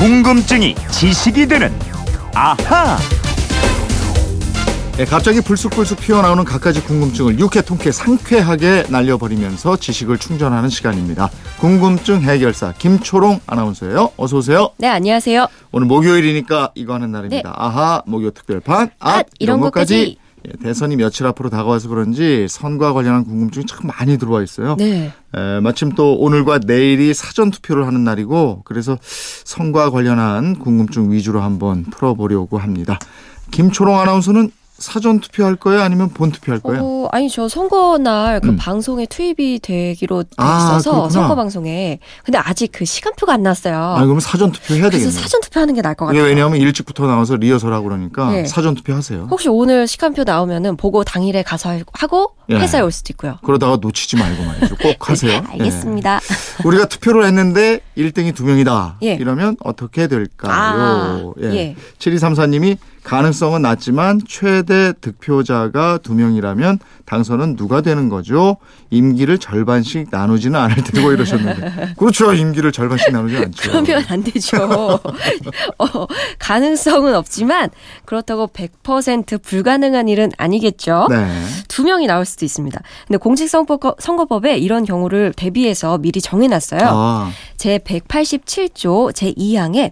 궁금증이 지식이 되는 아하. 네, 갑자기 불쑥불쑥 피어나오는 갖가지 궁금증을 유쾌 통쾌 상쾌하게 날려버리면서 지식을 충전하는 시간입니다. 궁금증 해결사 김초롱 아나운서예요. 어서 오세요. 네, 안녕하세요. 오늘 목요일이니까 이거 하는 날입니다. 아하 목요 특별판 앗 앗, 이런 이런 것까지 것까지. 예, 대선이 며칠 앞으로 다가와서 그런지 선거와 관련한 궁금증이 참 많이 들어와 있어요. 네. 에, 마침 또 오늘과 내일이 사전 투표를 하는 날이고 그래서 선거와 관련한 궁금증 위주로 한번 풀어보려고 합니다. 김초롱 아나운서는 사전 투표할 거예요, 아니면 본 투표할 거예요? 어, 아니 저 선거 날그 음. 방송에 투입이 되기로 돼 아, 있어서 그렇구나. 선거 방송에 근데 아직 그 시간표가 안 났어요. 아, 그러면 사전 투표 해야 되겠네요. 사전 투표하는 게 나을 것 이게 같아요. 왜냐하면 일찍부터 나와서 리허설하고 그러니까 네. 사전 투표 하세요. 혹시 오늘 시간표 나오면은 보고 당일에 가서 하고 예. 회사에 올 수도 있고요. 그러다가 놓치지 말고 말이죠. 꼭 하세요. 네, 알겠습니다. 예. 우리가 투표를 했는데 1등이 두 명이다. 예. 이러면 어떻게 될까요? 아, 예. 7234님이 가능성은 낮지만 최대 득표자가 두 명이라면 당선은 누가 되는 거죠? 임기를 절반씩 나누지는 않을 테고 이러셨는데. 그렇죠. 임기를 절반씩 나누지 않죠. 그러면 안 되죠. 어, 가능성은 없지만 그렇다고 100% 불가능한 일은 아니겠죠. 네. 두 명이 나올 수도 있습니다. 근데 공직선거법, 선거법에 이런 경우를 대비해서 미리 정해놨어요. 아, 제 187조 제 2항에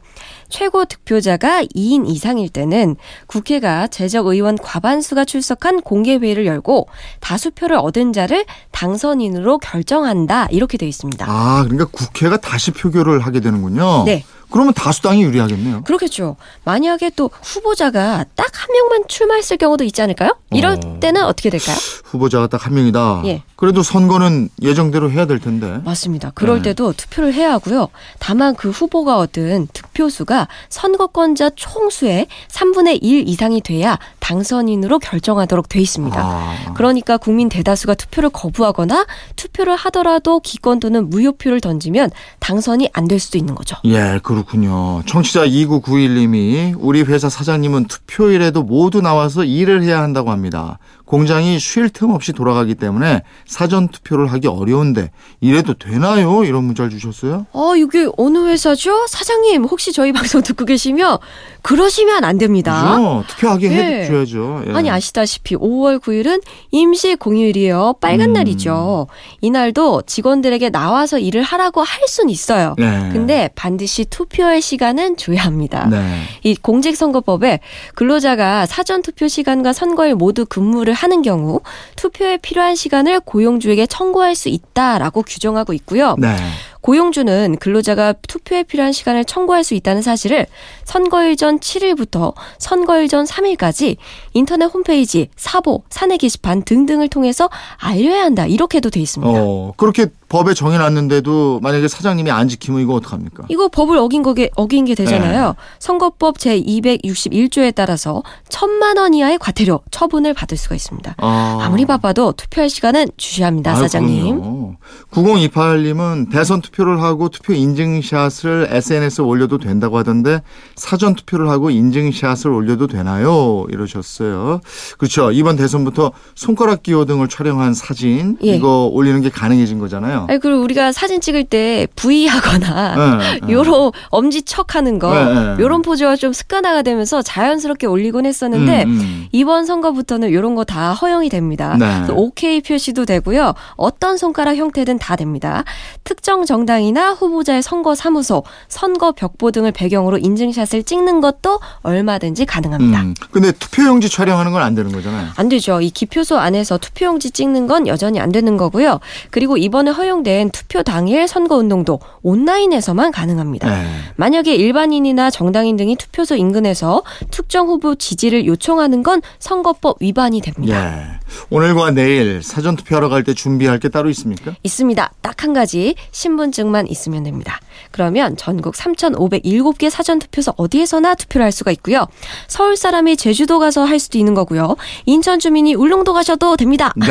최고 득표자가 2인 이상일 때는 국회가 재적 의원 과반수가 출석한 공개회의를 열고 다수표를 얻은 자를 당선인으로 결정한다. 이렇게 되어 있습니다. 아, 그러니까 국회가 다시 표결을 하게 되는군요. 네. 그러면 다수당이 유리하겠네요. 그렇겠죠. 만약에 또 후보자가 딱 한 명만 출마했을 경우도 있지 않을까요? 이럴 어. 때는 어떻게 될까요? 후보자가 딱 한 명이다. 예. 그래도 선거는 예정대로 해야 될 텐데. 맞습니다. 그럴 네. 때도 투표를 해야 하고요. 다만 그 후보가 얻은 득표수가 선거권자 총수의 3분의 1 이상이 돼야 당선인으로 결정하도록 돼 있습니다. 아. 그러니까 국민 대다수가 투표를 거부하거나 투표를 하더라도 기권 또는 무효표를 던지면 당선이 안 될 수도 있는 거죠. 예, 그렇군요. 청취자 2991님이 우리 회사 사장님은 투표일에도 모두 나와서 일을 해야 한다고 합니다. 공장이 쉴 틈 없이 돌아가기 때문에 사전 투표를 하기 어려운데 이래도 되나요? 이런 문자를 주셨어요. 어, 이게 어느 회사죠? 사장님, 혹시 저희 방송 듣고 계시면 그러시면 안 됩니다. 그죠? 투표하게 예. 해줘야죠. 예. 아니 아시다시피 5월 9일은 임시 공휴일이에요. 빨간 음. 날이죠. 이날도 직원들에게 나와서 일을 하라고 할 순 있어요. 네. 근데 반드시 투표할 시간은 줘야 합니다. 네. 이 공직선거법에 근로자가 사전 투표 시간과 선거일 모두 근무를 하는 경우 투표에 필요한 시간을 고용주에게 청구할 수 있다라고 규정하고 있고요. 네. 고용주는 근로자가 투표에 필요한 시간을 청구할 수 있다는 사실을 선거일 전 7일부터 선거일 전 3일까지 인터넷 홈페이지, 사보, 사내 게시판 등등을 통해서 알려야 한다. 이렇게도 돼 있습니다. 어, 그렇게 법에 정해놨는데도 만약에 사장님이 안 지키면 이거 어떡합니까? 이거 법을 어긴 거게 어긴 게 되잖아요. 네. 선거법 제 261조에 따라서 천만 원 이하의 과태료 처분을 받을 수가 있습니다. 아. 아무리 바빠도 투표할 시간은 주셔야 합니다, 아유, 사장님. 그럼요. 9028님은 대선 투표를 하고 투표 인증샷을 SNS에 올려도 된다고 하던데 사전 투표를 하고 인증샷을 올려도 되나요? 이러셨어요. 그렇죠. 이번 대선부터 손가락 기호 등을 촬영한 사진 예. 이거 올리는 게 가능해진 거잖아요. 아니 그리고 우리가 사진 찍을 때 V 하거나 네, 네. 요런 엄지 척 하는 거 네, 네. 요런 포즈가 좀 습관화가 되면서 자연스럽게 올리곤 했었는데 음, 음. 이번 선거부터는 요런 거 다 허용이 됩니다. OK 표시도 되고요. 어떤 손가락 형태든 다 됩니다. 특정 정당이나 후보자의 선거 사무소, 선거 벽보 등을 배경으로 인증샷을 찍는 것도 얼마든지 가능합니다. 음. 근데 투표용지 촬영하는 건 안 되는 거잖아요. 안 되죠. 이 기표소 안에서 투표용지 찍는 건 여전히 안 되는 거고요. 그리고 이번에 허용 된 투표 당일 선거운동도 온라인에서만 가능합니다. 네. 만약에 일반인이나 정당인 등이 투표소 인근에서 특정 후보 지지를 요청하는 건 선거법 위반이 됩니다. 예. 오늘과 내일 사전 투표하러 갈 때 준비할 게 따로 있습니까? 있습니다. 딱 한 가지 신분증만 있으면 됩니다. 그러면 전국 3,507개 사전 투표소 어디에서나 투표를 할 수가 있고요. 서울 사람이 제주도 가서 할 수도 있는 거고요. 인천 주민이 울릉도 가셔도 됩니다. 네.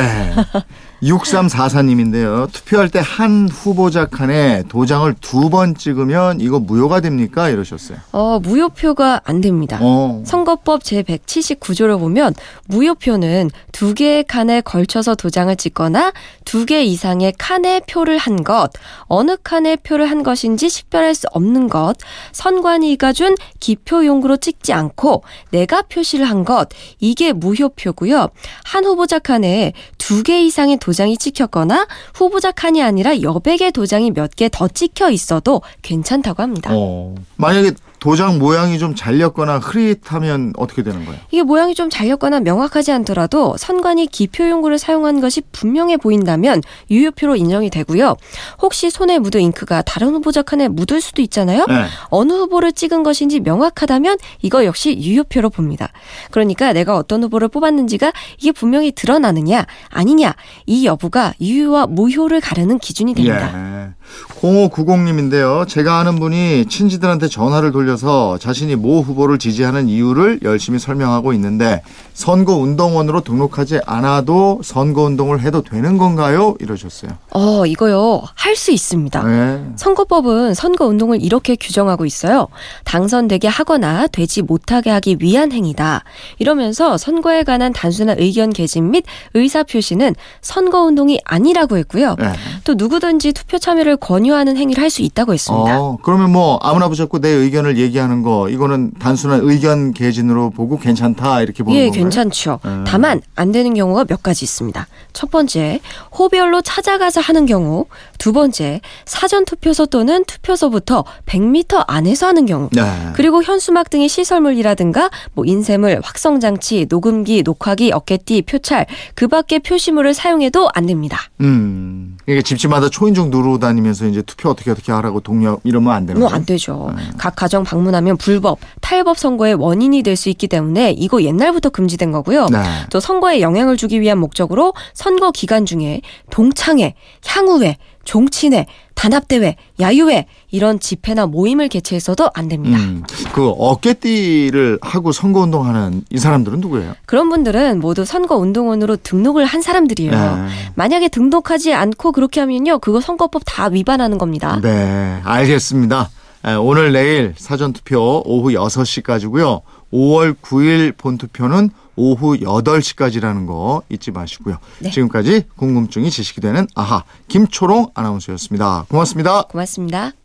6344님인데요. 투표할 때 한 후보자 칸에 도장을 두 번 찍으면 이거 무효가 됩니까? 이러셨어요. 어, 무효표가 안 됩니다. 어. 선거법 제179조를 보면 무효표는 두 개의 칸에 걸쳐서 도장을 찍거나 두 개 이상의 칸에 표를 한 것, 어느 칸에 표를 한 것인지 식별할 수 없는 것, 선관위가 준 기표용구로 찍지 않고 내가 표시를 한 것, 이게 무효표고요. 한 후보자 칸에 두 개 이상의 도장이 찍혔거나 후보자 칸이 아니라 여백의 도장이 몇 개 더 찍혀 있어도 괜찮다고 합니다. 어. 만약에 도장 모양이 좀 잘렸거나 흐릿하면 어떻게 되는 거예요? 이게 모양이 좀 잘렸거나 명확하지 않더라도 선관위 기표 용구를 사용한 것이 분명해 보인다면 유효표로 인정이 되고요. 혹시 손에 묻은 잉크가 다른 후보자 칸에 묻을 수도 있잖아요. 네. 어느 후보를 찍은 것인지 명확하다면 이거 역시 유효표로 봅니다. 그러니까 내가 어떤 후보를 뽑았는지가 이게 분명히 드러나느냐 아니냐 이 여부가 유효와 무효를 가르는 기준이 됩니다. 예. 0590님인데요. 제가 아는 분이 친지들한테 전화를 돌려서 자신이 모 후보를 지지하는 이유를 열심히 설명하고 있는데 선거 운동원으로 등록하지 않아도 선거 운동을 해도 되는 건가요? 이러셨어요. 어 이거요 할 수 있습니다. 네. 선거법은 선거 운동을 이렇게 규정하고 있어요. 당선되게 하거나 되지 못하게 하기 위한 행위다. 이러면서 선거에 관한 단순한 의견 개진 및 의사 표시는 선거 운동이 아니라고 했고요. 네. 또 누구든지 투표 참여를 권유하는 행위를 할 수 있다고 했습니다. 어, 그러면 뭐 아무나 붙잡고 내 의견을 얘기하는 거 이거는 단순한 의견 개진으로 보고 괜찮다 이렇게 보는 예, 건가요? 괜찮죠. 음. 다만 안 되는 경우가 몇 가지 있습니다. 첫 번째, 호별로 찾아가서 하는 경우. 두 번째, 사전 투표소 또는 투표소부터 100m 안에서 하는 경우. 네. 그리고 현수막 등의 시설물이라든가 뭐 인쇄물, 확성 장치, 녹음기, 녹화기, 어깨띠, 표찰 그 밖의 표시물을 사용해도 안 됩니다. 음. 이게 집집마다 초인종 누르고 다니면서 이제 투표 어떻게 어떻게 하라고 독려 이러면 안 되는 뭐 거예요? 안 되죠. 네. 각 가정 방문하면 불법, 탈법 선거의 원인이 될 수 있기 때문에 이거 옛날부터 금지된 거고요. 네. 또 선거에 영향을 주기 위한 목적으로 선거 기간 중에 동창회, 향후회, 종친회, 단합대회, 야유회 이런 집회나 모임을 개최해서도 안 됩니다. 음. 그 어깨띠를 하고 선거운동하는 이 사람들은 누구예요? 그런 분들은 모두 선거운동원으로 등록을 한 사람들이에요. 네. 만약에 등록하지 않고 그렇게 하면요, 그거 선거법 다 위반하는 겁니다. 네, 알겠습니다. 에, 오늘 내일 사전투표 오후 6시까지고요. 5월 9일 본투표는 오후 8시까지라는 거 잊지 마시고요. 네. 지금까지 궁금증이 지식이 되는 아하 김초롱 아나운서였습니다. 고맙습니다. 고맙습니다.